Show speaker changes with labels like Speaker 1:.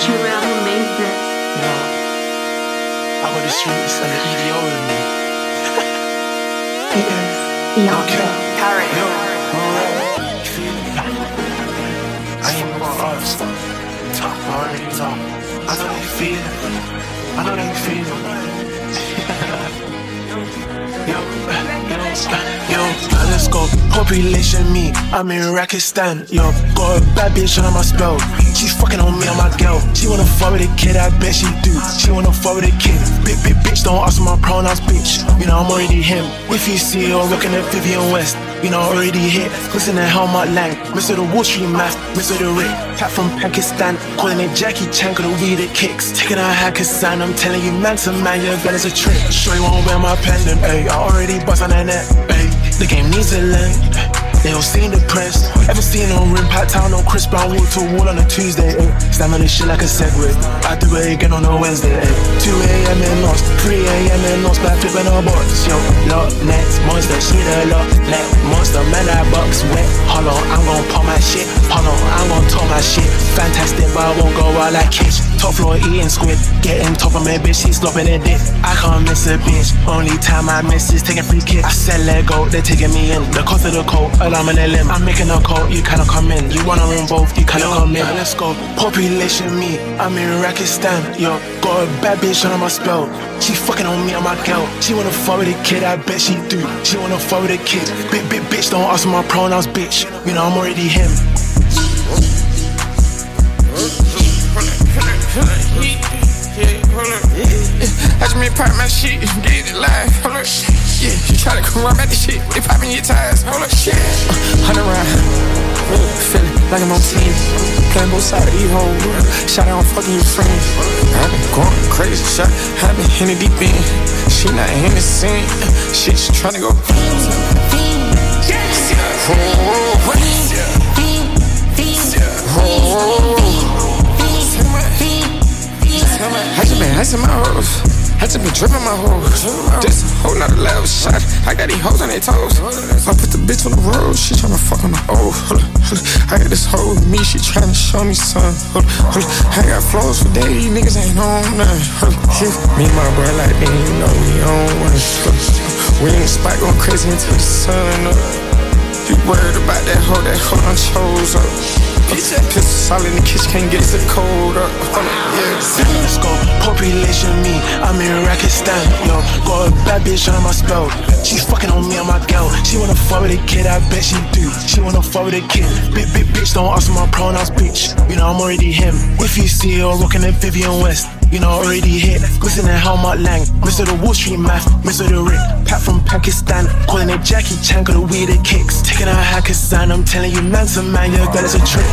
Speaker 1: Turn made this. Yeah. I'm on the streets and the EDO with me.
Speaker 2: because Bianca.
Speaker 1: Alright. No. I ain't no first. Top, I already top. I know how you feel. I know how you feel. Go. Population me, I'm in Rackistan. Yo, got a bad bitch on my spell. She fucking on me on my girl. She wanna fuck with a kid, I bet she do. She wanna fuck with a kid. Big, big bitch, don't ask my pronouns, bitch. You know I'm already him. If you see I'm looking at Vivian West, you know I already hit. Listen to Helmut Lang, Mr. the Wall Street math, Mr. the Rick. Cat from Pakistan, calling it Jackie Chan, the weed it kicks. Taking a Hakkasan, I'm telling you, man to man, your bed is a trick. Sure you won't wear my pendant, ayy. I already bust on that net, ayy. The game needs a learn. They all seem depressed. Ever seen no rim packed town on Chris Brown wall to wall on a Tuesday? Eh? Stand on this shit like a Segway. I do it again on a Wednesday. Eh? 2 a.m. in lost, 3 a.m. in lost, back flipping a box. Yo, lock next monster, she the lock neck monster. Man, that box wet. Hold on, I'm gon' pop my shit. Hold on, I'm gon' talk my shit. Fantastic, but I won't go out like Kish. Top floor eating squid, getting top of my bitch, she's slopping a dick. I can't miss a bitch. Only time I miss is taking free kick. I said let go, they're taking me in. The cost of the coat, alarm in a limb. I'm making a call, you cannot come in. You wanna involve, you cannot come in. Let's go. Population me, I'm in Rackistan. Yo, got a bad bitch on my spell. She fucking on me, on my girl. She wanna fuck with a kid, I bet she do. She wanna fuck with a kid. Big, big bitch, don't ask my pronouns, bitch. You know I'm already him.
Speaker 3: Been pop my shit, get it live. Hold up, yeah. You try to come around at the shit, they popping your tires. Hold up, shit. Uh, Hundred round, feeling like I'm on team. Playing both sides of these hoes. Shout out, I'm fucking your friends. I've been going crazy, shot. I've been in the deep end. She not in the scene. She just to go. I just been icing my hoes. I just been dripping my hoes. This a whole nother level shot. I got these hoes on their toes. I put the bitch on the road. She tryna fuck on the old. Hold up, hold up. I got this hoe with me. She tryna show me some. Hold up, hold up. I got flows for days. These niggas ain't on nothing. Me and my bro like me. You know we on one. We in the spot going crazy until the sun up. You worried about that hoe? That hoe done chose up. Pistol all in the kitchen, can't get the cold up, yeah.
Speaker 1: Let's. Population me, I'm in Rackistan. Yo, got a bad bitch on my spell. She fucking on me on my girl. She wanna fuck with a kid, I bet she do. She wanna fuck with a kid. Big, big bitch, don't ask my pronouns, bitch. You know I'm already him. If you see her rocking a Vivian West. You know, already hit. Listen to Helmut Lang, Mr. the Wall Street math, Mr. the Rick. Pat from Pakistan, calling it Jackie Chan, got the weed it kicks. Taking a Hakkasan, I'm telling you, man to man, your girl is a trick.